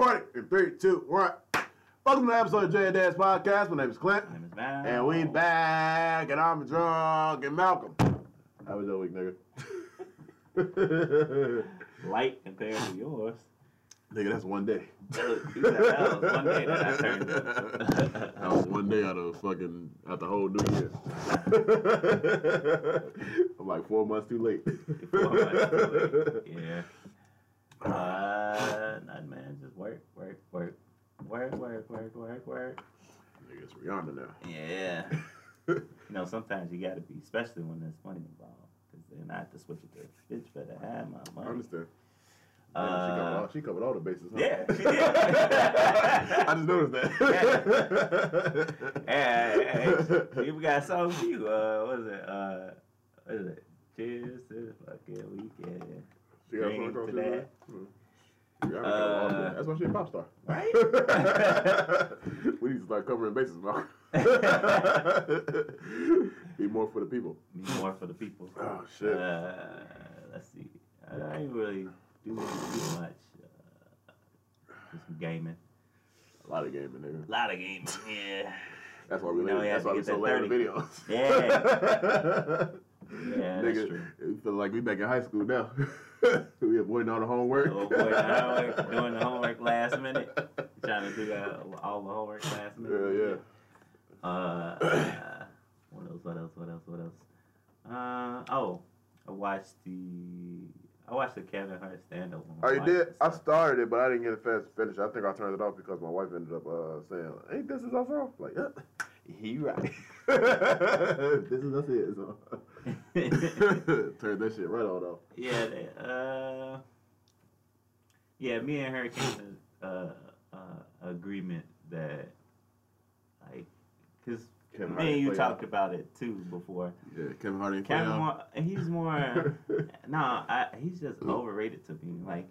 recording in three, two, one. Welcome to the episode of J and Dad's podcast. My name is Clint, My name is Mal. and we back, and I'm drunk, and Malcolm. How was your week, nigga? light compared to yours. nigga, that's one day. That was one day that I turned that was one day out of fucking out the whole new year. I'm like four months too late. Four months too Yeah. Uh, nothing, man. Just work, work, work, work, work, work, work, work. Nigga, it's Rihanna now. Yeah. You know, sometimes you gotta be, especially when there's money involved, because then I have to switch it to bitch better have my I money. understand. Man, she, covered Uh, all, she covered all the bases. Huh? yeah, she did. I just noticed that. Hey, hey, hey, we got something for you. Uh, what is it? Uh, what is it? Cheers to the fucking weekend. She got a song called to Cheers, that. man? Rihanna covered all the- Uh, That's why she a pop star. Right? we need to start covering bases, Malcolm. Be more for the people. Be more for the people. Oh shit. Uh, let's see. I ain't really do too much. Uh, just gaming. a lot of gaming, nigga. A lot of gaming. Yeah. That's why we late. That's why we so late on the 30. videos. Yeah. Yeah, that's true. it feel like we back in high school now. We avoiding all the homework. Oh boy, homework, doing the homework last minute. Trying to do uh, all the homework last minute. Yeah, yeah. Uh, what else? What else? What else? What else? Uh, oh, I watched the I watched the Kevin Hart stand up. Oh, you did? I started it, but I didn't get a fast finish. I think I turned it off because my wife ended up uh, saying, "Ain't this is our song?" Like, yeah, he right. this is us it. So. Turned that shit right on off. yeah, they, uh, yeah. Me and her came to uh, uh, agreement that like, cause Kevin me and you talked out. about it too before. Yeah, Kevin play Kevin, more, he's more. no, I, he's just overrated to me. Like,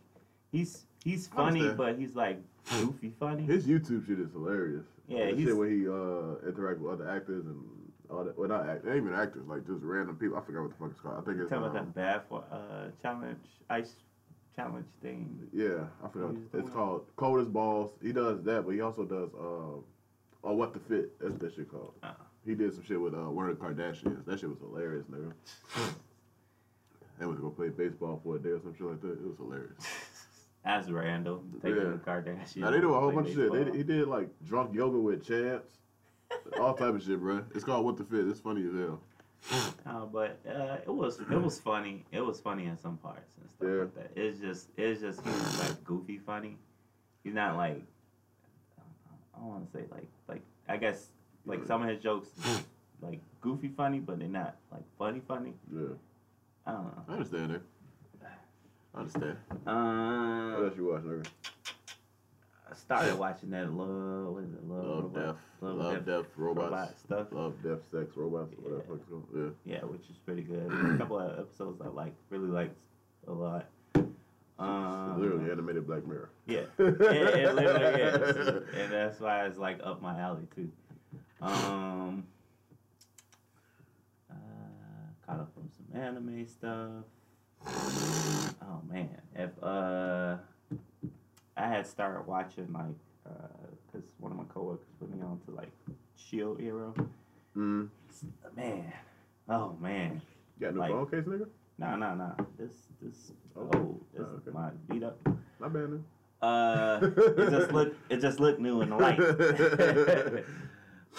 he's he's funny, but he's like goofy funny. His YouTube shit is hilarious. Yeah, the he's- shit where he uh interact with other actors and all that. Well, not act, ain't even actors, like just random people. I forgot what the fuck it's called. I think it's Talking about um, that bad for uh challenge ice challenge thing. yeah, I forgot. It's called Cold as Balls. He does that, but he also does uh, oh what the fit. That's what that shit called. Uh. He did some shit with uh one of the Kardashians. That shit was hilarious, nigga. They was gonna play baseball for a day or some shit like that. It was hilarious. As Randall taking Yeah. the Kardashian. Now they do a whole bunch of shit. They, he did like drunk yoga with champs, all type of shit, bro. It's called What the Fit. It's funny as hell. Uh, but uh, it was it was funny. It was funny in some parts and stuff Yeah. like that. It's just it's just he was like goofy funny. He's not like I don't want to say like like I guess like some of his jokes like goofy funny, but they're not like funny funny. Yeah, I don't know. I understand it. I understand. What Um, else you watch, nigga? I started watching that love. What is it? Love, Love, Robot- Death, Love, Love, Death, Death, Robots. Robot stuff. Love, Death, Sex, Robots. Whatever Yeah. it's called. Yeah. Yeah, which is pretty good. a couple of episodes I like, really liked a lot. Um, Literally animated Black Mirror. Yeah, it, it literally is, and that's why it's like up my alley too. Um, uh, caught up on some anime stuff. Oh man, if uh, I had started watching like, uh, cause one of my coworkers put me on to like Shield Hero. Mm. Man, oh man, You got new Like- phone case, nigga? no, no, no. This, this, Oh. oh, this Oh, okay. is my beat up. Not bad, nigga. Uh, it just look, it just looked new in the light.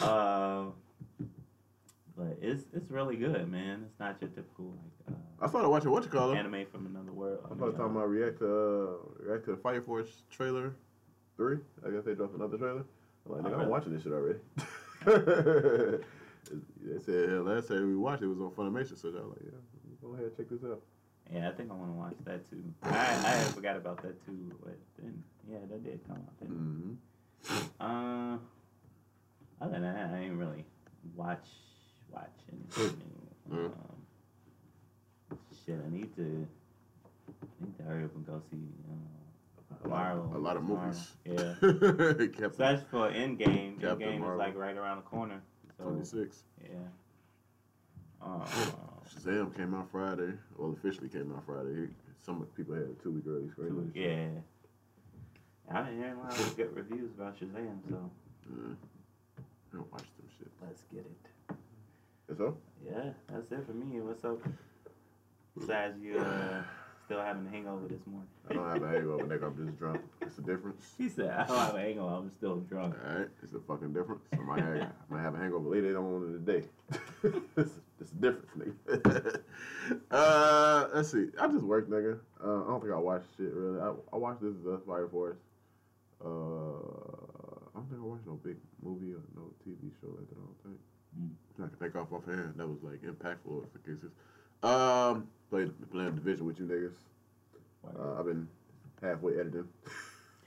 um, but it's it's really good, man. It's not your typical like I uh, started watching what you call it. anime from another world. I thought talking about react to uh, react to the Fire Force trailer three. I guess they dropped another trailer. I'm like, Oh, nigga, I'm really? watching this shit already. they said hell, last time we watched it was on Funimation, so I was like, yeah, go ahead and check this out. Yeah, I think I want to watch that too. I I forgot about that too, but then yeah, that did come out. Didn't? Mm-hmm. Uh, other than that, I ain't really watch watch anything new. Yeah. Um, shit, I need to I need to hurry up and go see uh, A lot, Marvel. a lot of Marvel. movies. Yeah, Captain especially for Endgame. Captain Endgame is like right around the corner. So twenty six. yeah. Uh, Shazam came out Friday. Well, officially came out Friday. Some people had a two week early screen. two- yeah. I've been hearing a lot of good reviews about Shazam, so Mm. I don't watch them shit. let's get it. So? Yeah, that's it for me. What's up? Besides you uh, still having a hangover this morning. I don't have a hangover, nigga. I'm just drunk. It's a difference. He said, I don't have a hangover. I'm still drunk. Alright, it's a fucking difference. I might have, I might have a hangover later on in the day. it's, it's a difference, nigga. uh, let's see. I just work, nigga. Uh, I don't think I watched shit really. I, I watched This Is Us Fire Force. Uh, I don't think I watched no big movie or no TV show like that. I don't think. Mm. I can think off offhand. That was like impactful for cases. Um, played playing division with you niggas. Uh, I've been halfway editing.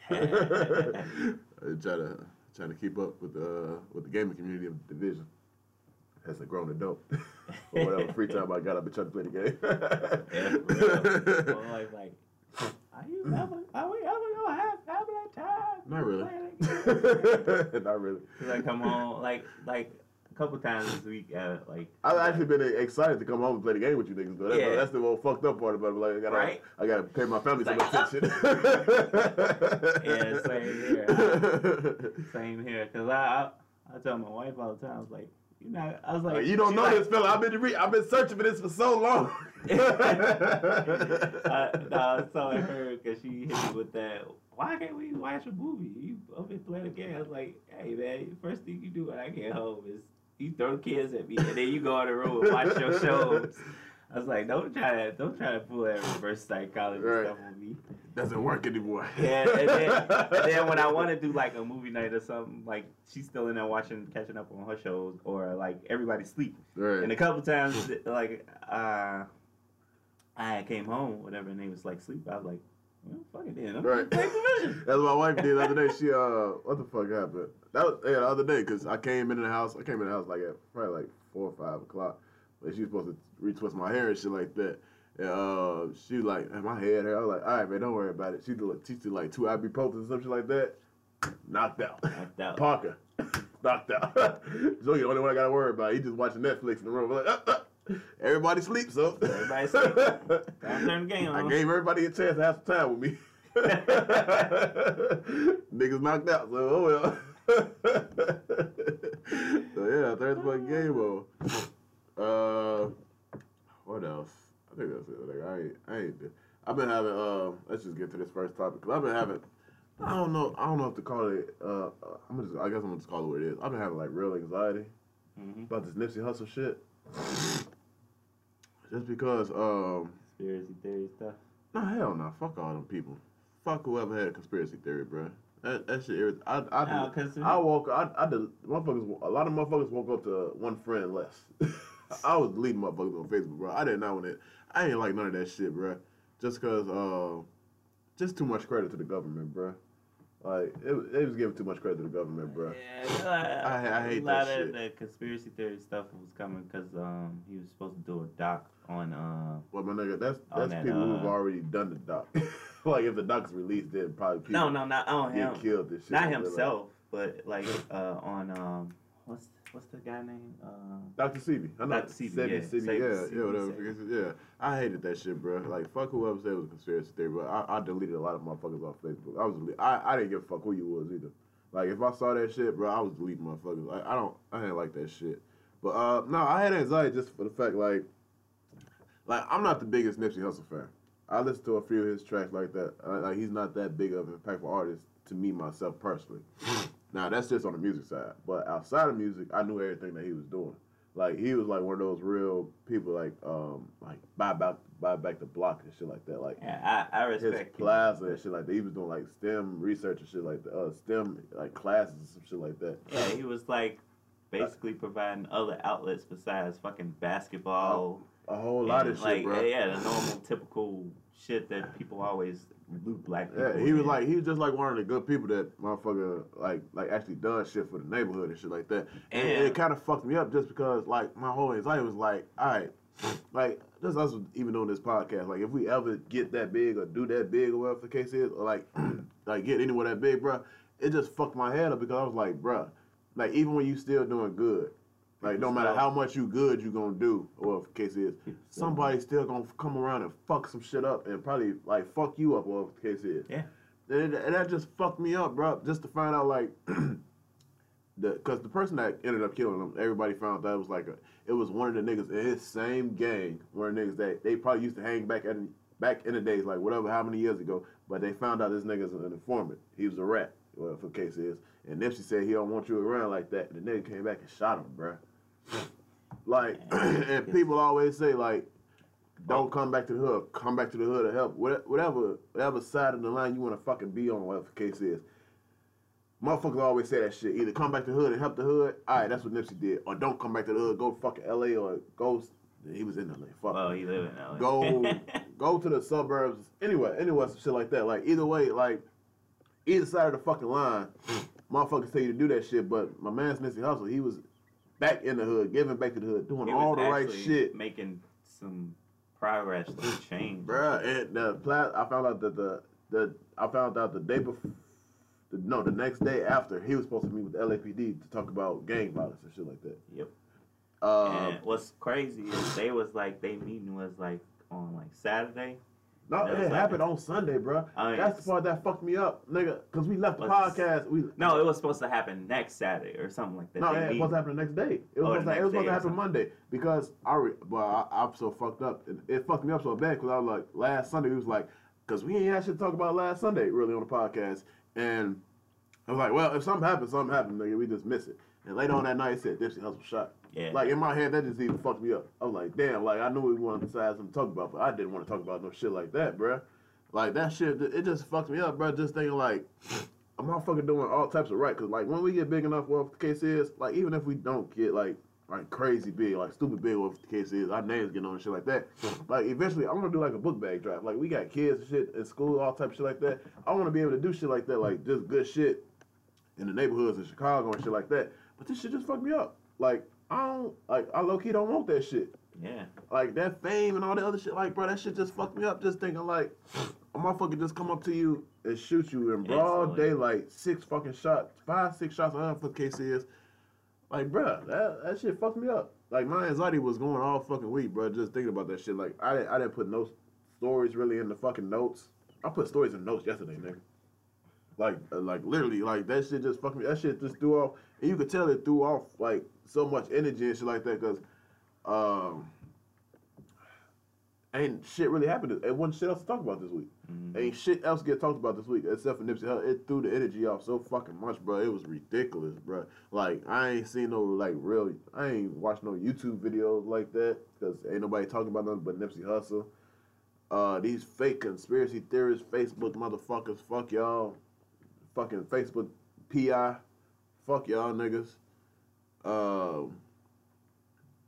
I try to trying to keep up with the with the gaming community of division. As a grown adult, or whatever free time I got, I've been trying to play the game. Yeah, for real. Well, like, like, are you ever, are we ever gonna have have that time? Not really. Playing? Not really. I come home like like couple times this week. Uh, like I've actually been excited to come home and play the game with you niggas. Though. That's, Yeah. that's the most fucked up part about it. Like, I gotta, Right? I gotta pay my family some Like, attention. Yeah, same here. same here. Cause I, I I tell my wife all the time. I was like, you know, I was like, you don't know like, this fella. I've been re- I've been searching for this for so long. I, no, I was telling her because she hit me with that. Why can't we watch a movie? You up and play the game. I was like, hey man, first thing you do when I get home is you throw the kids at me, and then you go on the road and watch your shows. I was like, don't try to don't try to pull that reverse psychology Right. stuff on me. Doesn't work anymore. Yeah, and then, and then when I want to do like a movie night or something, like she's still in there watching, catching up on her shows, or like everybody sleep. right. And a couple times, like, uh, I came home, whatever, and they was like sleep. I was like, well, fuck it then. I'm Right. gonna play. That's what my wife did the other day. She uh, what the fuck happened? That was yeah, the other day because I came in the house. I came in the house like at probably like four or five o'clock. Like she was supposed to retwist my hair and shit like that. And uh, she was like, "Man, my head hurt. I was like, all right, man, don't worry about it. She did like, she did like two ibuprofen or some shit like that. Knocked out. Knocked out. Parker, knocked out. so the only one I gotta worry about. He just watching Netflix in the room. Like, uh, uh. everybody sleeps, so Everybody sleep. Time turn the game on. I gave everybody a chance to have some time with me. Niggas knocked out, so oh well. So yeah, third fucking game on. Uh, what else? I think that's it. Like, I ain't, I ain't. I've been having. Uh, let's just get to this first topic because I've been having. I don't know. I don't know if to call it. Uh, I'm gonna. Just, I guess I'm gonna just call it what it is. I've been having like real anxiety Mhm. about this Nipsey Hussle shit. Just because. Um, Conspiracy theory stuff. no, hell no. Fuck all them people. Fuck whoever had a conspiracy theory, bro. That, that shit. I I, No, did- I woke. I I did. Motherfuckers. A lot of motherfuckers woke up to one friend less. I was deleting motherfuckers on Facebook, bro. I did not want it. I ain't like none of that shit, bro. Just cause, uh, just too much credit to the government, bro. Like it, it was giving too much credit to the government, bro. Yeah, I- I hate a lot that of shit. the conspiracy theory stuff was coming because um he was supposed to do a doc on uh Well, my nigga, that's that's that, people who've uh, already done the doc. like if the doc's released, then probably people no no not on him killed. This shit not himself but like uh on um what's what's the guy name uh Dr. Sebi. I know. Dr. Sebi, Sebi, yeah. Sebi, Sebi, yeah, Sebi, yeah, whatever. Sebi. Yeah, I hated that shit, bro. Like, fuck whoever said it was a conspiracy theory, but I, I deleted a lot of motherfuckers off Facebook. I was, I, I didn't give a fuck who you was either. Like, if I saw that shit, bro, I was deleting motherfuckers. Like, I don't, I didn't like that shit. But uh, no, I had anxiety just for the fact, like, like I'm not the biggest Nipsey Hussle fan. I listen to a few of his tracks like that. Uh, like, he's not that big of an impactful artist to me myself personally. Now that's just on the music side, but outside of music, I knew everything that he was doing. Like he was like one of those real people, like um, like buy back, buy back the block and shit like that. Like yeah I, I his respect him. plaza and shit like that. He was doing like STEM research and shit like that. Uh, STEM like classes and some shit like that. yeah he was like basically providing other outlets besides fucking basketball A whole lot and, of like shit, bro. yeah the normal typical shit that people always loot black people Yeah, he was in. like he was just like one of the good people that motherfucker like like actually done shit for the neighborhood and shit like that. And, And- it kind of fucked me up just because like my whole anxiety was like, all right, like just us even doing this podcast. Like if we ever get that big or do that big or whatever the case is, or like like get anywhere that big, bro, it just fucked my head up because I was like, bruh, like even when you still doing good. Like no matter how much you good you gonna do, or if the case is, somebody's still gonna come around and fuck some shit up and probably like fuck you up, or if the case is. Yeah. and, and that just fucked me up, bro. Just to find out like the because the person that ended up killing him, everybody found that it was like a it was one of the niggas in his same gang, one of the niggas that they probably used to hang back in back in the days, like whatever, how many years ago. But they found out this nigga's an informant. He was a rat, whatever the case is. And Nipsey said he don't want you around like that. And the nigga came back and shot him, bruh. Like, and people always say like, don't come back to the hood. Come back to the hood to help. Whatever, whatever side of the line you want to fucking be on, whatever the case is. Motherfuckers always say that shit. Either come back to the hood and help the hood. All right, that's what Nipsey did. Or don't come back to the hood. Go to fucking L.A. or go. He was in L.A. Fuck. Well, he live in LA. Go, go to the suburbs. Anyway, anyway, some shit like that. Like either way, like either side of the fucking line, motherfuckers tell you to do that shit. But my man's Nipsey Hussle, he was back in the hood, giving back to the hood, doing all the right shit. making some progress to change. Bruh, and the plat I found out that the the I found out the day before the, no, the next day after he was supposed to meet with the LAPD to talk about gang violence and shit like that. Yep. Um, and what's crazy is they was like they meeting was like on like Saturday. No, it happened on Sunday, bruh. I mean, That's the part that fucked me up, nigga. Cause we left the podcast. We No, it was supposed to happen next Saturday or something like that. no, They it was supposed to happen the next day. It was Oh, supposed to, it was supposed to happen. Monday because I, re, but I, I'm so fucked up. It, it fucked me up so bad because I was like last Sunday. We was like, cause we ain't had shit to talk about last Sunday really on the podcast, and I was like, well, if something happens, something happens, nigga. We just miss it. And later on that night, it said "This Hussle shot. Yeah. Like in my head, that just even fucked me up. I was like, damn, like I knew we wanted to decide something to talk about, but I didn't want to talk about no shit like that, bruh. Like that shit, it just fucked me up, bruh. Just thinking like, a fucking doing all types of right, cause like when we get big enough, what the case is, like even if we don't get like like crazy big, like stupid big, what the case is, our names getting on and shit like that. Like eventually, I'm gonna do like a book bag drive. Like we got kids and shit in school, all type of shit like that. I want to be able to do shit like that, like just good shit in the neighborhoods in Chicago and shit like that. But this shit just fucked me up. Like I don't like I low key don't want that shit. yeah. Like that fame and all that other shit. Like bro, that shit just fucked me up. Just thinking like a motherfucker just come up to you and shoot you in broad Instantly. daylight, six fucking shots, five six shots. Whatever the case is. Like bro, that that shit fucked me up. Like my anxiety was going all fucking week, bro. Just thinking about that shit. Like I didn't, I didn't put no stories really in the fucking notes. I put stories in notes yesterday, nigga. Like, uh, like literally, like that shit just fucked me. That shit just threw off, and you could tell it threw off like so much energy and shit like that, cause um, ain't shit really happened. It wasn't shit else to talk about this week. Mhm. Ain't shit else get talked about this week except for Nipsey Hussle. It threw the energy off so fucking much, bro. It was ridiculous, bro. Like I ain't seen no like real. I ain't watched no YouTube videos like that because ain't nobody talking about nothing but Nipsey Hussle. Uh, these fake conspiracy theorists, Facebook motherfuckers, fuck y'all. Fucking Facebook PI, fuck y'all niggas. Um,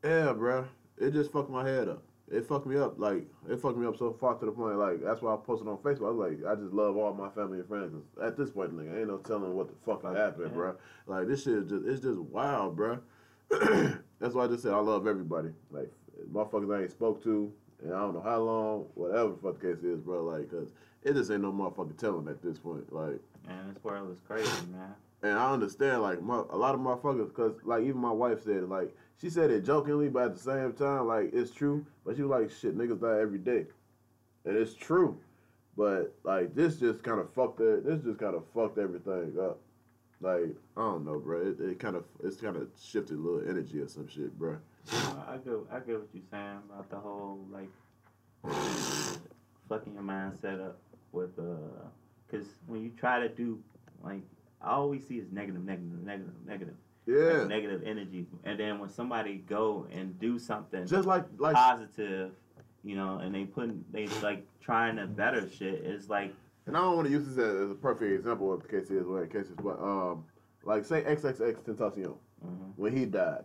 yeah, bro. It just fucked my head up. It fucked me up. Like it fucked me up so far to the point. Like that's why I posted on Facebook. I was like, I just love all my family and friends. At this point, nigga, ain't no telling what the fuck Fuck, happened, yeah. bro. Like this shit is just it's just wild, bro. that's why I just said I love everybody. Like motherfuckers I ain't spoke to, and I don't know how long, whatever the fuck the case is, bro. Like, cause it just ain't no motherfucking telling at this point. Like. Man, this world is crazy, man. And I understand, like, mo- a lot of motherfuckers, because, like, even my wife said like, she said it jokingly, but at the same time, like, it's true. But she was like, shit, niggas die every day. And it's true. But, like, this just kind of fucked it, this just kind of fucked everything up. Like, I don't know, bro. It, it kind of, it's kind of shifted a little energy or some shit, bro. I get, I get what you're saying about the whole like fucking your mindset up with uh, cause when you try to do like all we see is negative, negative, negative, negative, Yeah. like, negative energy, and then when somebody go and do something Just like, like, positive, you know, and they put they like trying to better shit, it's like and I don't want to use this as, a perfect example of the case is, what the case is, but, um, like, say XXXTentacion. mhm, when he died.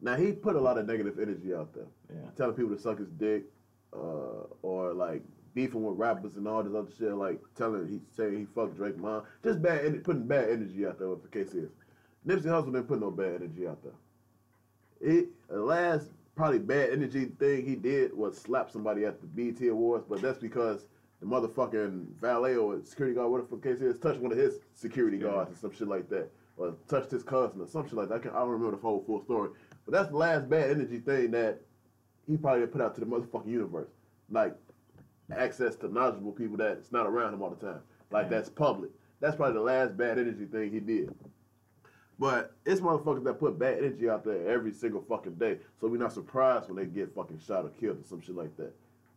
Now he put a lot of negative energy out there, yeah, telling people to suck his dick, uh, or like beefing with rappers and all this other shit, like telling he saying he fucked Drake mom, just bad, en- putting bad energy out there. What the case is, Nipsey Hussle didn't put no bad energy out there. He the last probably bad energy thing he did was slap somebody at the BET Awards, but that's because the motherfucking valet or security guard, whatever the case is, touched one of his security Yeah. guards or some shit like that, or touched his cousin or some shit like that. I, can, I don't remember the whole full story, but that's the last bad energy thing that he probably put out to the motherfucking universe, like access to knowledgeable people that's not around him all the time. Like that's public. That's probably the last bad energy thing he did. But it's motherfuckers that put bad energy out there every single fucking day. So we're not surprised when they get fucking shot or killed or some shit like that.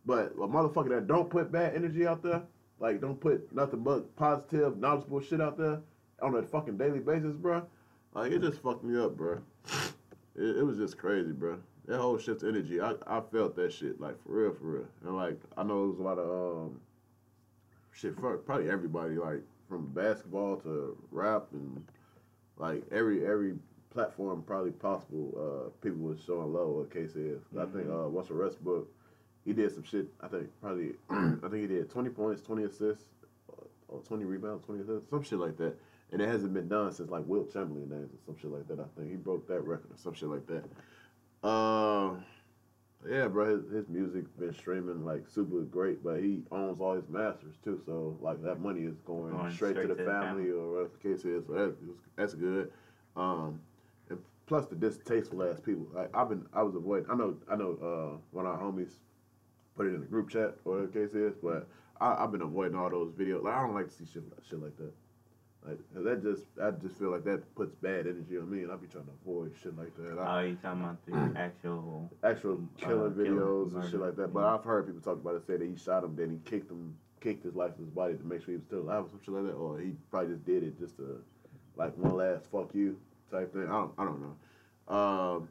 But a motherfucker that don't put bad energy out there, like don't put nothing but positive, knowledgeable shit out there on a fucking daily basis, bro. Like it just fucked me up, bro. It, it was just crazy, bro. That whole shift energy, I, I felt that shit, like for real, for real. And like I know it was a lot of um shit for probably everybody, like from basketball to rap and like every every platform probably possible, uh people was showing love what case is. I think uh Russell Westbrook, he did some shit, I think probably I think he did twenty points, twenty assists, uh, or twenty rebounds, twenty assists, some shit like that. And it hasn't been done since like Wilt Chamberlain days or some shit like that. I think he broke that record or some shit like that. Uh, yeah, bro, his, his music been streaming like super great, but he owns all his masters too. So like that money is going, Going straight, to the family, or whatever the case is. So that, that's good. Um, and plus the distasteful ass people. Like I've been, I was avoiding. I know, I know. Uh, one of our homies put it in the group chat, or whatever the case is, but I, I've been avoiding all those videos. Like I don't like to see shit, shit like that. Like that just, I just feel like that puts bad energy on me, and I be trying to avoid shit like that. I, Oh, you talking about the actual? actual killing Uh, killing, videos and shit like that. But yeah. I've heard people talk about it, say that he shot him, then he kicked him, kicked his life in his body to make sure he was still alive or some shit like that, or he probably just did it just to, like one last fuck you type thing. I don't, I don't know. Um,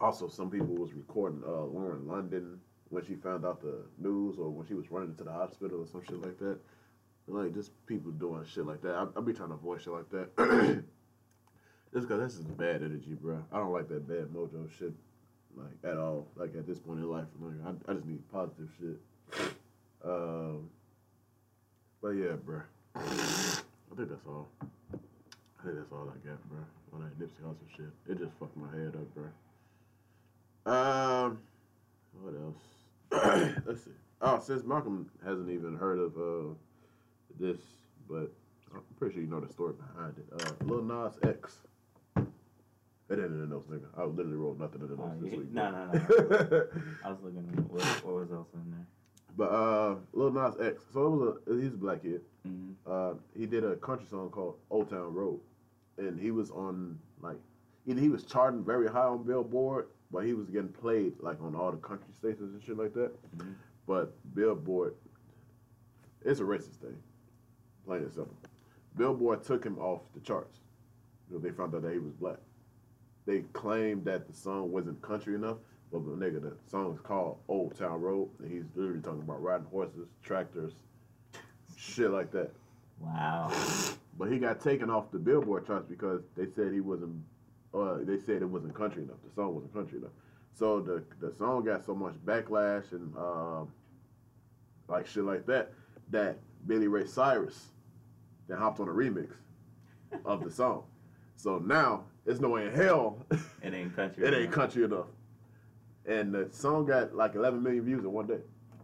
also, some people was recording uh, Lauren London when she found out the news, or when she was running to the hospital or some shit like that. Like just people doing shit like that. I, I be trying to avoid shit like that. just cause this is bad energy, bro. I don't like that bad mojo shit like at all. Like at this point in life, like I, I just need positive shit. Um, but yeah, bro. I think that's all. I think that's all I got, bro. On that Nipsey Hussle shit, it just fucked my head up, bro. Um, what else? Let's see. Oh, since Malcolm hasn't even heard of uh this, but I'm pretty sure you know the story behind it. Uh, Lil Nas X. It ain't in those nigga. I literally wrote nothing in the notes this week. No, bro. no, I was looking at what, what was else in there. But uh, Lil Nas X. So it was a he's a black kid. hmm Uh, he did a country song called Old Town Road, and he was on like either he was charting very high on Billboard, but he was getting played like on all the country stations and shit like that. Mhm. But Billboard, it's a racist thing, plain and simple. Billboard took him off the charts because they found out that he was black. They claimed that the song wasn't country enough, but the nigga, the song is called Old Town Road, and he's literally talking about riding horses, tractors, shit like that. Wow. But he got taken off the Billboard charts because they said he wasn't. Uh, they said it wasn't country enough. The song wasn't country enough. So the the song got so much backlash and um, like shit like that that Billy Ray Cyrus then hopped on a remix of the song. So now it's no way in hell It ain't country. it ain't enough. country enough. And the song got like 11 million views in one day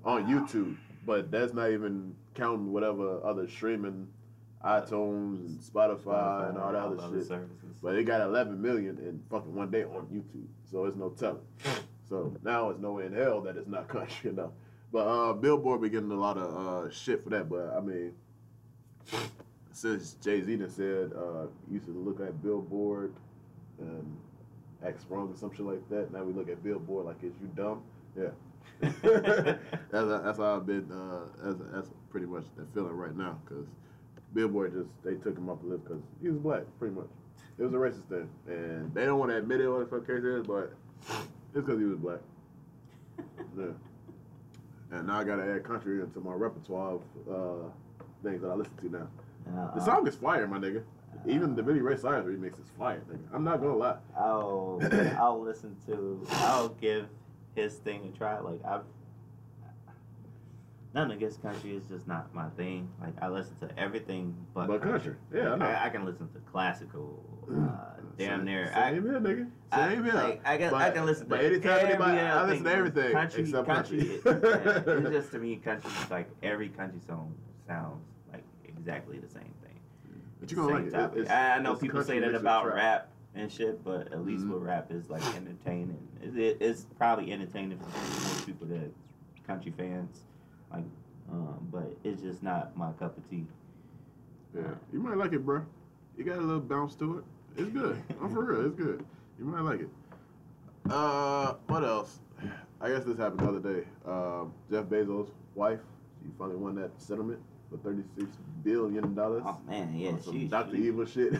on YouTube, but that's not even counting whatever other streaming, iTunes and Spotify, and all that other shit. services. But it got 11 million in fucking one day on YouTube, so it's no telling. So now it's no way in hell that it's not country enough. But uh, Billboard be getting a lot of uh, shit for that. But I mean, since Jay Z said uh, used to look at Billboard and act wrong or some shit like that. Now we look at Billboard like is you dumb? Yeah. that's that's how I've been. Uh, that's that's pretty much the feeling right now because Billboard just they took him off the list because he was black, pretty much. It was a racist thing, and they don't want to admit it, what the fuck case is, but it's because he was black. Yeah. And now I gotta add country into my repertoire of uh, things that I listen to now. Uh, The song is fire, my nigga. Even the Billy Ray Cyrus remix is fire, nigga. I'm not gonna lie. I'll I'll listen to I'll give his thing a try. Like I've nothing against country is just not my thing. Like I listen to everything but, But country, yeah, I Like, know. I, I can listen to classical, uh, damn Same- near. Same I, here, nigga. I, Same here. like, I can I can listen but to anytime anybody- I listen to everything Country, except country. country. yeah, it's just to me, country is like every country song sounds exactly the same thing. But you gonna like it. topic. It's- I know people say that about rap and shit, but at least Mhm. with rap is like entertaining. It, it, it's probably entertaining for most people that country fans, like, um, but it's just not my cup of tea. Yeah, you might like it, bro. You got a little bounce to it. It's good. I'm for real. It's good. You might like it. Uh, what else? I guess this happened the other day. Um, Jeff Bezos' wife, she finally won that settlement for thirty-six billion dollars. Oh man, yeah, some she, Dr. she, Evil shit.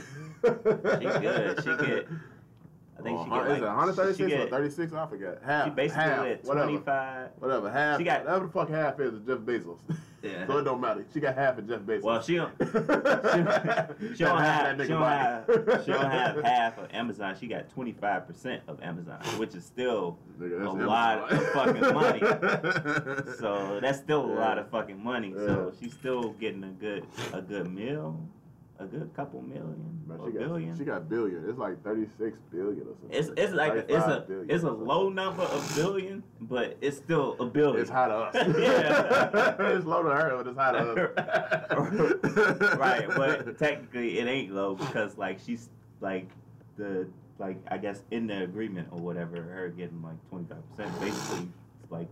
she good. She get. I think Oh, she hun- get like, is it 136 she or get, 36? I forget. Half. She basically half, at whatever. 25. Whatever. Half. She got- whatever the fuck half is of Jeff Bezos. Yeah. so it don't matter. She got half of Jeff Bezos. Well, she don't. she, She don't have. She don't have. She don't have half of Amazon. She got twenty five percent of Amazon, which is still Nigga, a that's lot of fucking money. so that's still a lot of fucking money. So she's still getting a good a good meal, a good couple million Man, or she got, billion. She got billion. It's like 36 billion or something. it's it's like a, it's a it's a low number of billion, but it's still a billion. It's high to us. Yeah. it's low to her, but it's high to us. right, but technically it ain't low because like she's like the like I guess in the agreement or whatever, her getting like twenty five percent basically it's like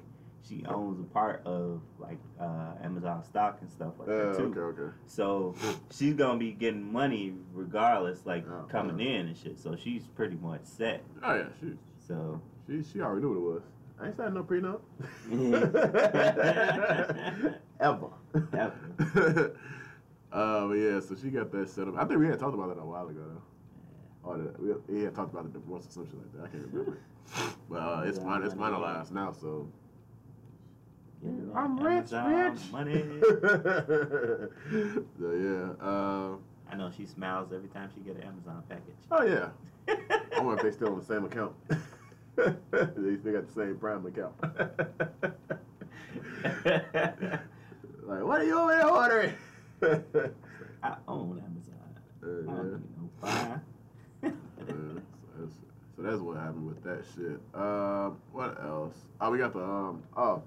she owns a part of like uh, Amazon stock and stuff like Yeah, that too. okay, okay. So she's gonna be getting money regardless, like Oh, coming yeah. in and shit. So she's pretty much set. Oh yeah, she So she she already knew what it was. I ain't signing no prenup. Ever. Ever. uh, but yeah, so she got that set up. I think we had talked about that a while ago. Though. Or the, we, we had talked about the divorce or something like that. I can't remember. But uh, it's fine. It's finalized now, so. Yeah, I'm rich, Amazon bitch. Money. so yeah. Uh, I know she smiles every time she get an Amazon package. oh yeah. I wonder if they still on the same account. they still got the same Prime account. like, what are you over there ordering? I own Amazon. I Uh, don't yeah. need no fine. Yeah, so, that's, so that's what happened with that shit. Um, what else? Oh, we got the um. Oh,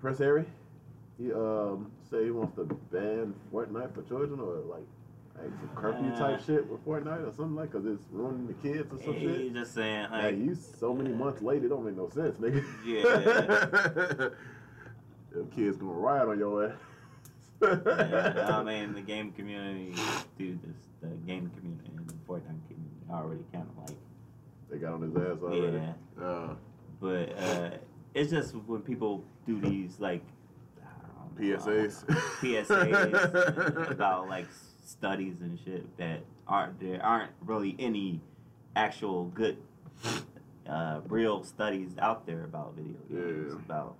Prince Harry. He um say he wants to ban Fortnite for children or like like some curfew Uh. type shit with Fortnite or something like, cause it's ruining the kids or some He's shit. just saying, Like like, you so many months late, it don't make no sense, nigga. Yeah. Them kids gonna riot on your ass. yeah, I mean, the game community, dude, this, the game community and the Fortnite community already kind of like, they got on his ass already. yeah. Uh, But uh, it's just when people do these, like, know, PSAs. PSAs about like studies and shit that aren't there aren't really any actual good uh, real studies out there about video games Yeah. about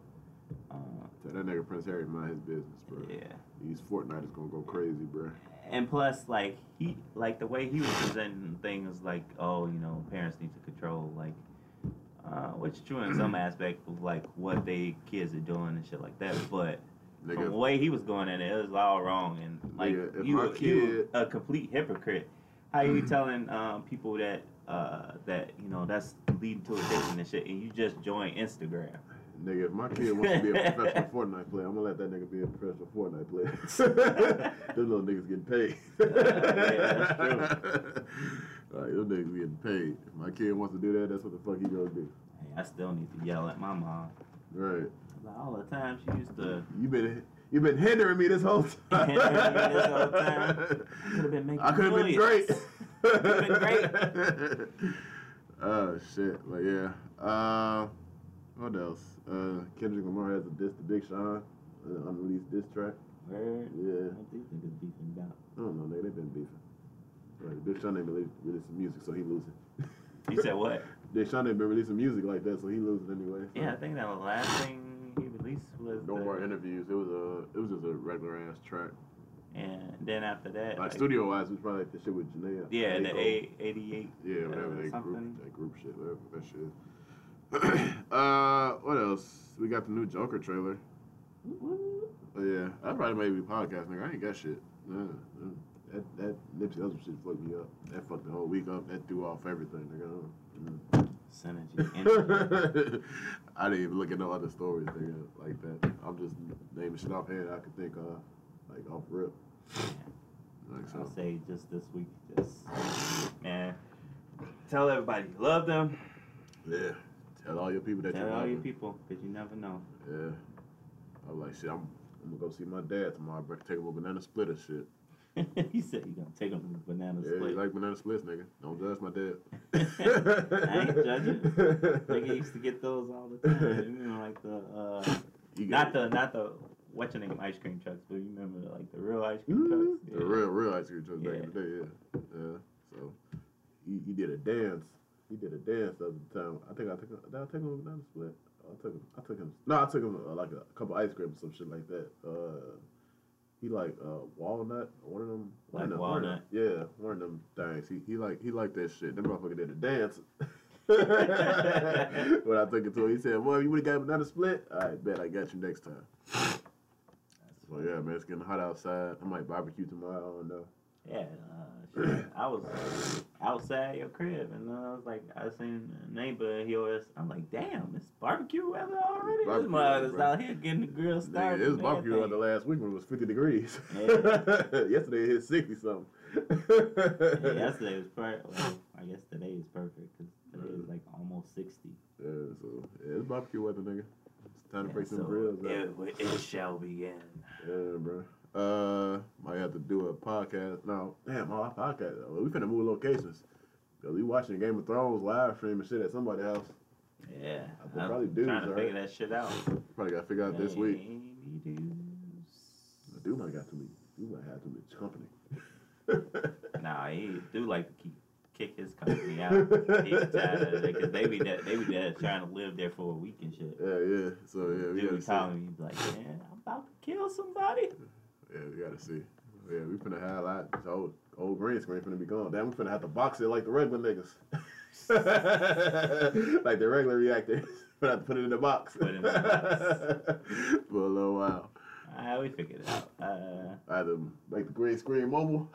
uh, Tell that nigga Prince Harry mind his business, bro. yeah These Fortnite is gonna go crazy, bro. and plus like he like the way he was presenting things like oh you know parents need to control like uh, which is true in some aspect of like what they kids are doing and shit like that but From the way he was going at it, it was all wrong, and like Nigga, you, my you a complete hypocrite. How you telling um, people that uh, that you know that's leading to addiction and shit, and you just join Instagram? nigga, if my kid wants to be a professional Fortnite player, I'm gonna let that nigga be a professional Fortnite player. Those little niggas getting paid. Yeah, that's true. Like, those niggas getting paid. If my kid wants to do that, that's what the fuck he gonna do. Hey, I still need to yell at my mom. Right. Like, all the time she used to. You been you been hindering me this whole time. This whole time. Could have been making. I could have been great. Could've been great. oh shit, but yeah. Uh, what else? Uh, Kendrick Lamar has a diss to Big Sean, uh, unreleased diss track. Word. Yeah, What these niggas beefing about? I don't know, nigga. They been beefing. Right, Big Sean ain't been releasing some music, so he losing. You said what? Sean ain't been releasing music like that, so he losing anyway. So. Yeah, I think that was the last thing he released was. No the- more interviews. It was a, it was just a regular ass track. And then after that, Like studio wise, it was probably like the shit with Jhené. Yeah, in the A eighty eight. Yeah, whatever uh, they something. group, that group shit, whatever that shit. uh, what else? We got the new Joker trailer. Oh, yeah, that probably made me podcast, nigga. I ain't got shit. Uh, uh, that that Nipsey Hussle shit fucked me up. That fucked the whole week up. That threw off everything, nigga. Synergy. Mm. I didn't even look at no other stories, nigga, like that. I'm just naming shit offhand I could think of, like off rip. Like I'll so. say just this week, just man, tell everybody you love them. Yeah. Tell all your people that you love. Tell all your them. people, cause you never know. Yeah. I was like, shit, I'm, I'm gonna go see my dad tomorrow. Take a banana splitter shit. he said you gonna take him to the banana Yeah, split. like banana splits, nigga. Don't judge my dad. I ain't judging. Nigga used to get those all the time. You know, like the uh, not the not the what's your name ice cream trucks, but you remember like the real ice cream Mhm. trucks. The real, real ice cream truck back Yeah. in the day, yeah. Yeah. So he, he did a dance. He did a dance the other time. I think I took him. Did I take him the split? I took him. I took him. No, I took him uh, like a couple ice creams, or some shit like that. Uh, he like uh, walnut, one of them. one Like one of them- walnut? Yeah, one of them things. He he like he liked that shit. That motherfucker did a dance. when I took it to him, he said, "Boy, you would have got another split. I bet I got you next time." So yeah, man, it's getting hot outside. I might barbecue tomorrow. I don't know. Yeah, uh, shit. I was outside your crib, and uh, I was like, I seen a neighbor. He was, I'm like, damn, it's barbecue weather already. Barbecue this weather, mother's out here getting the grill started. it was barbecue weather everything. last week when it was 50 degrees. Yeah. Yesterday it hit 60 something. Yeah, yesterday was perfect. Well, I guess today is perfect because today is like almost sixty. Yeah, so yeah, it's barbecue weather, nigga. It's time to Yeah, break some so grills out. it, it shall begin. Yeah, bro. Uh, might have to do a podcast. No, damn, our podcast. We finna move locations. Cause we watching Game of Thrones live stream and shit at somebody's house. Yeah, I probably do trying to this, figure that shit out. Probably gotta figure out this week. Baby doos. Dude might got to many. Dude might have too much company. Nah, he do like to keep kick his company out. He's tired of it because they be they be there trying to live there for a week and shit. Yeah, yeah. So yeah, we Dude see. calling me, like, man, I'm about to kill somebody. Yeah, we gotta see. Yeah, we finna have like old old green screen finna be gone. Damn, we finna have to box it like the regular niggas. like the regular reactor. We have to put it in the box. Put it in the For a little while. Ah, we figured it out. Uh, I to make the green screen mobile.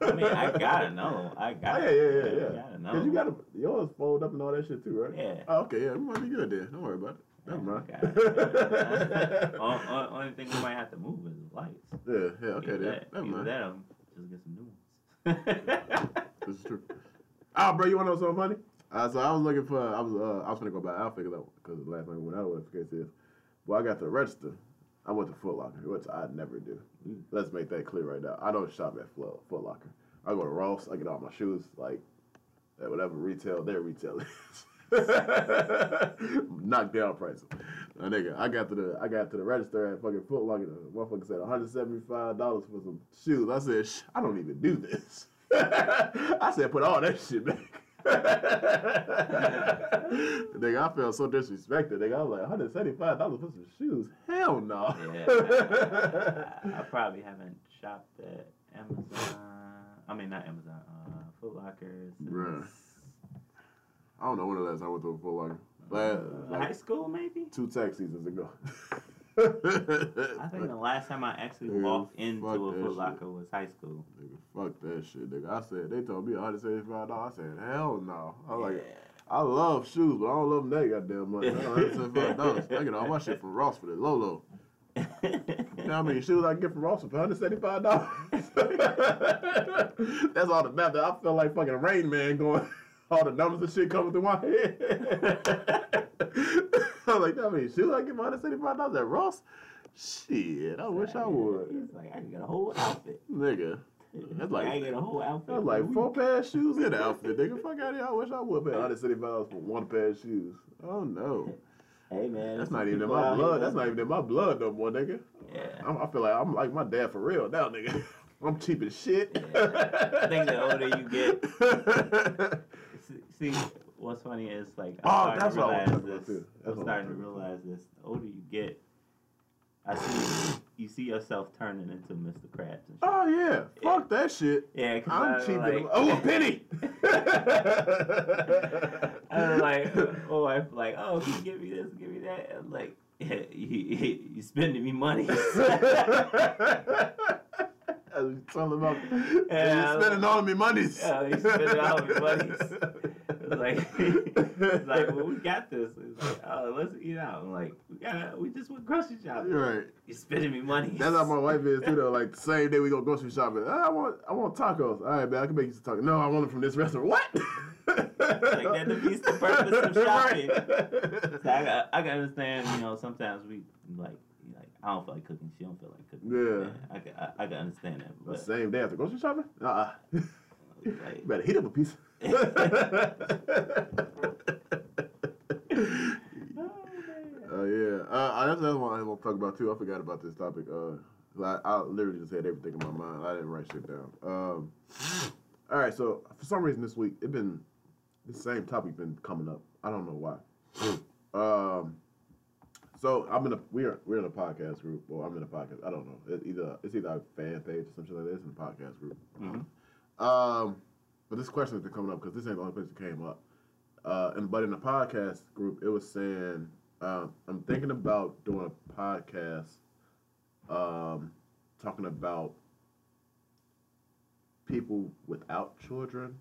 I mean, I gotta know. I Oh, gotta. yeah, yeah, yeah, yeah. gotta know. Cause you gotta yours fold up and all that shit too, right? Yeah. Oh, okay, yeah, we might be good then. Don't worry about it. Never mind. Okay. O- o- only thing we might have to move is the lights. yeah, yeah, okay Either that, Never either that or just get some new ones. This is true. Ah, bro, you wanna know something funny? Uh, so I was looking for, I was, uh, I was gonna go buy outfit because because last time we went out, whatever the case is. Well, I got to register. I went to Foot Locker, which I never do. Mm. Let's make that clear right now. I don't shop at Foot Foot Locker. I go to Ross. I get all my shoes, like at whatever retail their retail is. Knock down prices. Uh, nigga, I got to the I got to the register at fucking Foot Locker. The motherfucker said 175 dollars for some shoes. I said, Shh, I don't even do this. I said, put all that shit back. nigga, I felt so disrespected. Nigga, I was like, 175 dollars for some shoes? Hell no. yeah. I, I probably haven't shopped at Amazon. I mean, not Amazon. Uh, Foot Locker. since, Bruh. I don't know when the last time I went to a Foot Locker. Last, uh, high school, maybe. two tax seasons ago. I think the last time I actually Yeah, walked into a that Foot. Locker was high school. Nigga, fuck that shit, nigga. I said they told me $175. I said, hell no. I was like, I love shoes, but I don't love them that goddamn much. $175. I get all my shit from Ross for the Lolo. yeah. You know how many shoes I can get from Ross for $175? That's all the math. I felt like fucking Rain Man going, all the numbers and shit coming through my head. I was like, how many shoes I get for $175 at Ross? Shit, I wish I would. He's like, I can get a whole outfit. Nigga. That's like I can get a whole outfit. That's like four pair of shoes in an outfit, nigga. Fuck out of here. I wish I would pay 175 for one pair of shoes. Oh no. Hey man, That's not even in my blood. That's that- not even in my blood no more, nigga. Yeah. I'm, I feel like I'm like my dad for real now, nigga. I'm cheap as shit. Yeah. I think the older you get- See, what's funny is like Oh, I'm that's starting what I to was realize about, this. too. That's I'm starting to realize this. The older you get, I see you see yourself turning into Mr. Krabs and shit. oh yeah. Fuck that shit. yeah, I'm cheap. like, as- oh, a penny. I was like, oh, I'm like, oh, can you give me this, give me that. I'm like, yeah, you, you spending me money. I was telling about Yeah, you spending all of me monies. Yeah, you spending all of me monies. Like, like, well, we got this. It's like, oh, let's eat out. I'm like, we gotta, we just went grocery shopping. You're right. You spending me money. That's how my wife is too. Though, like the same day we go grocery shopping. "Ah, I want, I want tacos. All right, man, I can make you some tacos. No, I want them from this restaurant. What? like that defeats the purpose of shopping. Right. So I, got- I can understand, you know, sometimes we like, like I don't feel like cooking. She don't feel like cooking. Yeah. I, can- I, I can understand that. The same day after grocery shopping? Uh-uh. you like, better heat up a piece. oh, man. Uh, yeah, uh, that's another one I want to talk about too. I forgot about this topic. Uh, I, I literally just had everything in my mind. I didn't write shit down. Um, all right, so for some reason this week it's been the same topic been coming up. I don't know why. um, so I'm in a we're we're in a podcast group. Well, I'm in a podcast. I don't know. It's either it's either a fan page or something like that. It's in a podcast group. Mhm. Um, but this question has been coming up because this ain't the only place it came up. Uh, and but in the podcast group, it was saying um, I'm thinking about doing a podcast, um, talking about people without children.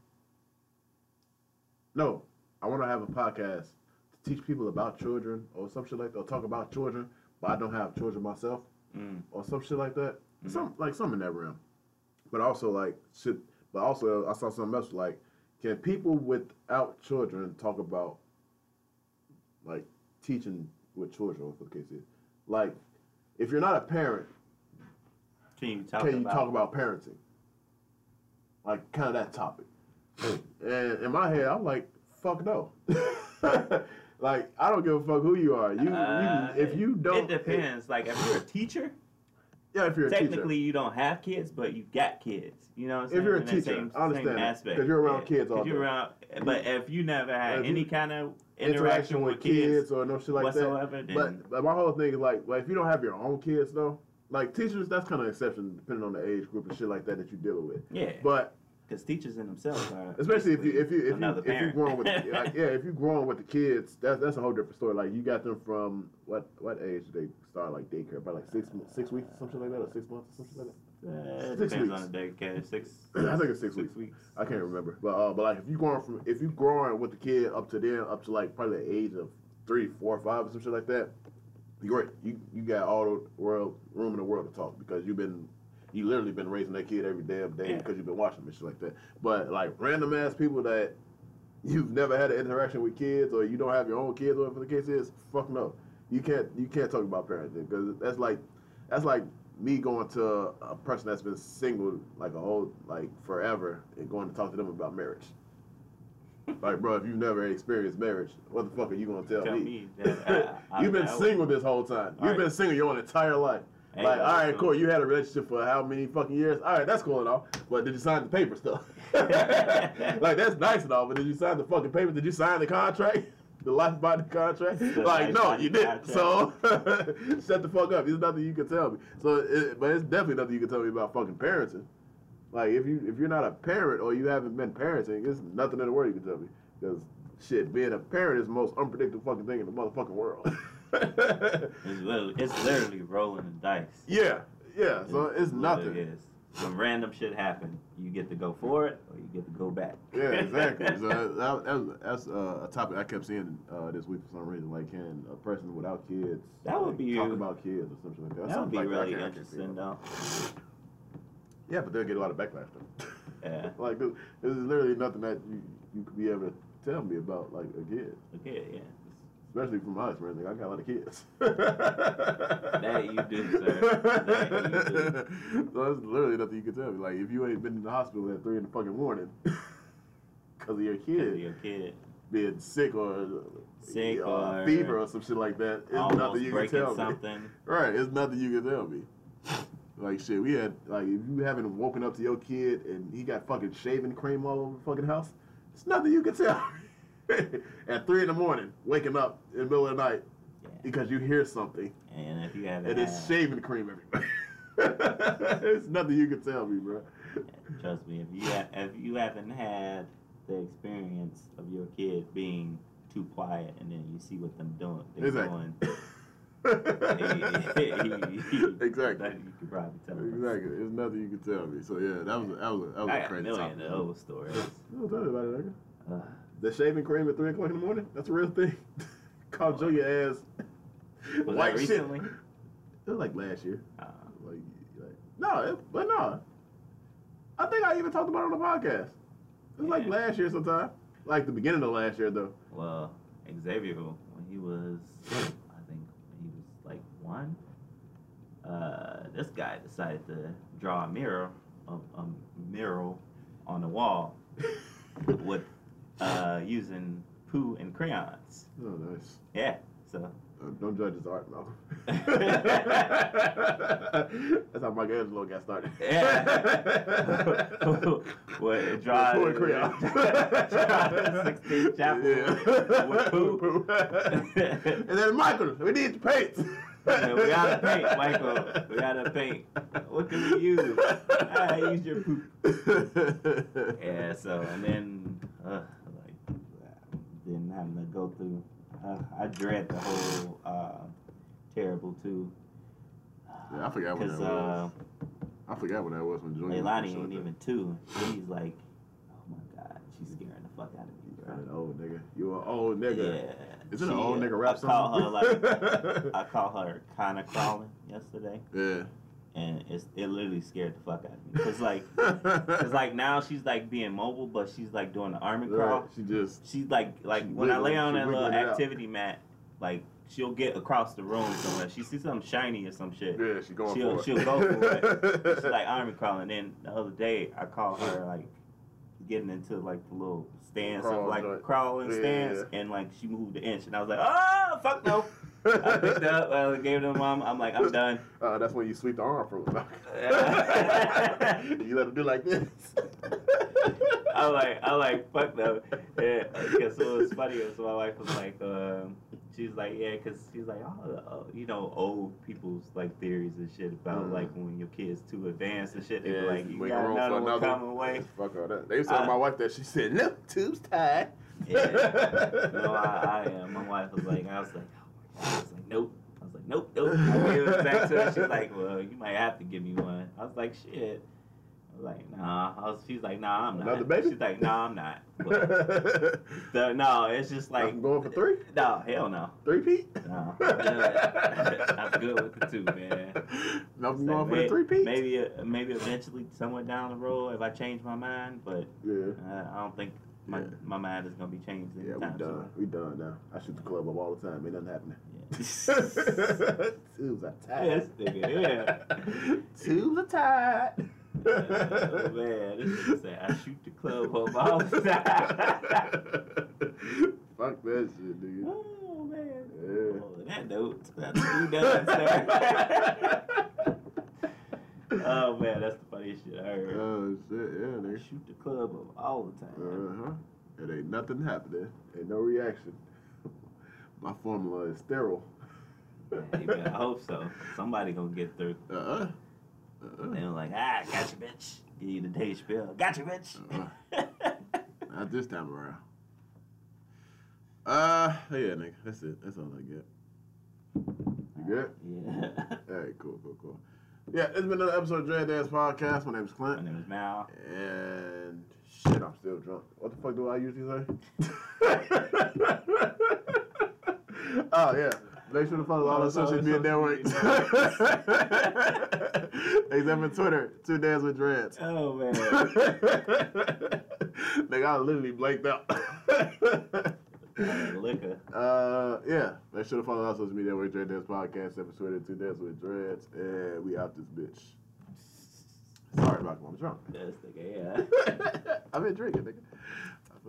No, I want to have a podcast to teach people about children or some shit like that, or talk about children, but I don't have children myself Mm. or some shit like that. Mhm. Some like some in that realm. But also like shit. But also I saw something else like, can people without children talk about like teaching with children, or what the case is? Like, if you're not a parent, Can you talk can you about? talk about parenting? Like kind of that topic. and in my head, I'm like, fuck no. like I don't give a fuck who you are. You, Uh, you if you don't, It depends. Like if you're a teacher, Yeah, if you're a teacher. technically you don't have kids, but you got kids. You know what I'm If saying? you're a that teacher, same, I understand same that, aspect. 'cause you're around Yeah, kids all 'cause you're around, but if you never had If any kind of interaction with kids, or no shit like that. whatsoever, then But, but my whole thing is like, like if you don't have your own kids though, like teachers, that's kind of an exception depending on the age group and shit like that that you're dealing with. yeah, But because teachers in themselves are especially if you if you if you if you parent. growing with like, yeah if you growing with the kids, that's that's a whole different story. Like you got them from what what age did they start like daycare? About like six six weeks, something like that, or six months, or something like Uh, it Six depends weeks. on the daycare. Six. I think it's six six weeks. that. I can't remember, but uh, but like if you growing from if you growing with the kid up to then up to like probably the age of three, four, five, or some shit like that, you great. You you got all the world room in the world to talk because you've been you literally been raising that kid every damn day Yeah. because you've been watching them and shit like that. But like random ass people that you've never had an interaction with kids or you don't have your own kids or whatever the case is, fuck no. You can't you can't talk about parenting because that's like that's like me going to a person that's been single like a whole like forever and going to talk to them about marriage. Like, bro, if you've never experienced marriage, what the fuck are you gonna tell, Tell me? me that I- I- You've been I- single this whole time. You've Alright. been single your entire life. Hey, like, all right, that's cool. You had a relationship for how many fucking years? All right, that's cool and all. But did you sign the paper stuff? like, that's nice and all. But did you sign the fucking paper? Did you sign the contract? The life binding contract? The like, no, you didn't. So, shut the fuck up. There's nothing you can tell me. So, it, but it's definitely nothing you can tell me about fucking parenting. Like, if you if you're not a parent or you haven't been parenting, there's nothing in the world you can tell me. Because shit, being a parent is the most unpredictable fucking thing in the motherfucking world. It's literally, it's literally rolling the dice. Yeah, yeah. So it's nothing. It is. When random shit happen, you get to go for it or you get to go back. Yeah, exactly. so that, that, was, that's uh, a topic I kept seeing uh, this week for some reason. Like, can a person without kids That would like, be- talk about kids or something like that? that would be like really interesting, though. Yeah, but they'll get a lot of backlash though. Yeah. like, this, this is literally nothing that you you could be able to tell me about like a kid, Okay, yeah. Especially from my experience. Like, I got a lot of kids. That you do, sir. That you so there's literally nothing you can tell me. Like, if you ain't been in the hospital at three in the fucking morning because of your kid. of your kid. being sick or Sick uh, or fever or some shit like that. It's nothing you can tell me. Right, it's nothing you can tell me. Like shit, we had like if you haven't woken up to your kid and he got fucking shaving cream all over the fucking house, it's nothing you can tell. At three in the morning, waking up in the middle of the night Yeah. because you hear something And if you haven't it's shaving cream everywhere. it's nothing you can tell me, bro. trust me, if you ha- if you haven't had the experience of your kid being too quiet and then you see what them doing, they Exactly. doing, exactly. you could probably tell. Exactly. There's nothing you can tell me. So yeah, that was a, that was a, that was I a got a crazy million topic. of those stories. No, tell me about it, nigga. Uh, The shaving cream at three o'clock in the morning? That's a real thing. Call Junior ass was white that shit. It was like last year. Uh, Like, like no, it, but no. I think I even talked about it on the podcast. It was like last year sometime. Like the beginning of last year though. well, Xavier, when he was, I think when he was like one, uh, this guy decided to draw a mirror, a, a mural on the wall with uh, using poo and crayons. Oh, nice. Yeah, so Uh, don't judge his art, though. That's how Michelangelo got started. Yeah. what draw Poo and crayon. draw Sistine chapel Yeah. with poo. and then Michael, we need to paint. Yeah, we gotta paint, Michael. We gotta paint. What can we use? Ah, use your poop. Yeah, so and then uh, then having to go through. Uh, I dread the whole uh, terrible too. Yeah, I forgot what that uh, was. I forgot what that was when Junior. Leilani ain't even two. He's like, oh my god, she's scaring the fuck out of me, bro. An old nigga. You an old nigga. Yeah. Is it an old uh, nigga rap I call her like I call her kind of crawling yesterday, yeah. And it's it literally scared the fuck out of me. Cause like, cause like now she's like being mobile, but she's like doing the army crawl. Right, She just. She's like like She when I lay on that little it out. activity mat, like she'll get across the room somewhere. She sees something shiny or some shit. Yeah, she going She'll- for it. she'll go for it. She's like army crawling. Then the other day I called her like getting into like the little stance Crawl of like crawling Yeah, stance, and like she moved an inch, and I was like, oh fuck no. I picked up, I gave it to mom. I'm like, I'm done. Uh, that's when you sweep the arm from him. you let him do like this. I like, I like, fuck no. Yeah, because it was funny. So my wife was like, um, she's like, yeah, because she's like, oh, uh, you know, old people's like theories and shit about Mhm. like when your kid's too advanced and shit. They Yeah, like, you got another one coming away. Fuck all that. They was telling I- my wife that she said, no, tube's tied. Yeah. No, I, I am. My wife was like, I was like, oh. I was like, nope. I was like, nope, nope. I gave it back to her. She's like, well, you might have to give me one. I was like, shit. I was like, nah. I was, she's like, nah, I'm not. Another baby? She's like, nah, I'm not. The, no, it's just like, I'm going for three? no, hell no. Three Pete? No, I'm good. With the two, man. I'm So going for may- the three Pete? Maybe, uh, maybe eventually, somewhere down the road, if I change my mind, but Yeah. uh, I don't think my, Yeah. my mind is gonna be changed Yeah, we anytime done. We done now. I shoot the club up all the time. It doesn't happening. Tubes are tied. This nigga, yeah. Tubes are tied. oh man, this nigga said I shoot the club up all the time. Fuck that shit, nigga. oh man. Yeah. Oh, that note, that's two sir. oh man, that's the funniest shit I heard. Oh shit, yeah, nigga. shoot the club up all the time. Uh huh. It ain't nothing happening. Ain't no reaction. My formula is sterile. Yeah, you better hope so. Somebody gonna get through. Uh uh. Uh They were like, ah, gotcha, bitch. Give you the Dave spill. Gotcha, bitch. uh. Not this time around. Uh, yeah, nigga. That's it. That's all I get. You good? Yeah. All right, cool, cool, cool. Yeah, it's been another episode of Dread Dance Podcast. My name is My Clint. name is Mal. And shit, I'm still drunk. What the fuck do I usually say? oh yeah. Make sure to follow all the social media networks. Except for Twitter, two days with dreads. Oh man. Nigga, I literally blanked out. Liquor. uh, yeah. Make sure to follow our social media network, Dread Dance Podcast, except for Twitter, two days with dreads, and we out this bitch. Sorry, Malcolm, I'm drunk. This nigga, yeah. I've been drinking, nigga.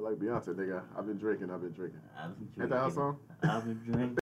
Like Beyonce, nigga. I've been drinking, I've been drinking. I've been Ain't that her song? I've been drinking.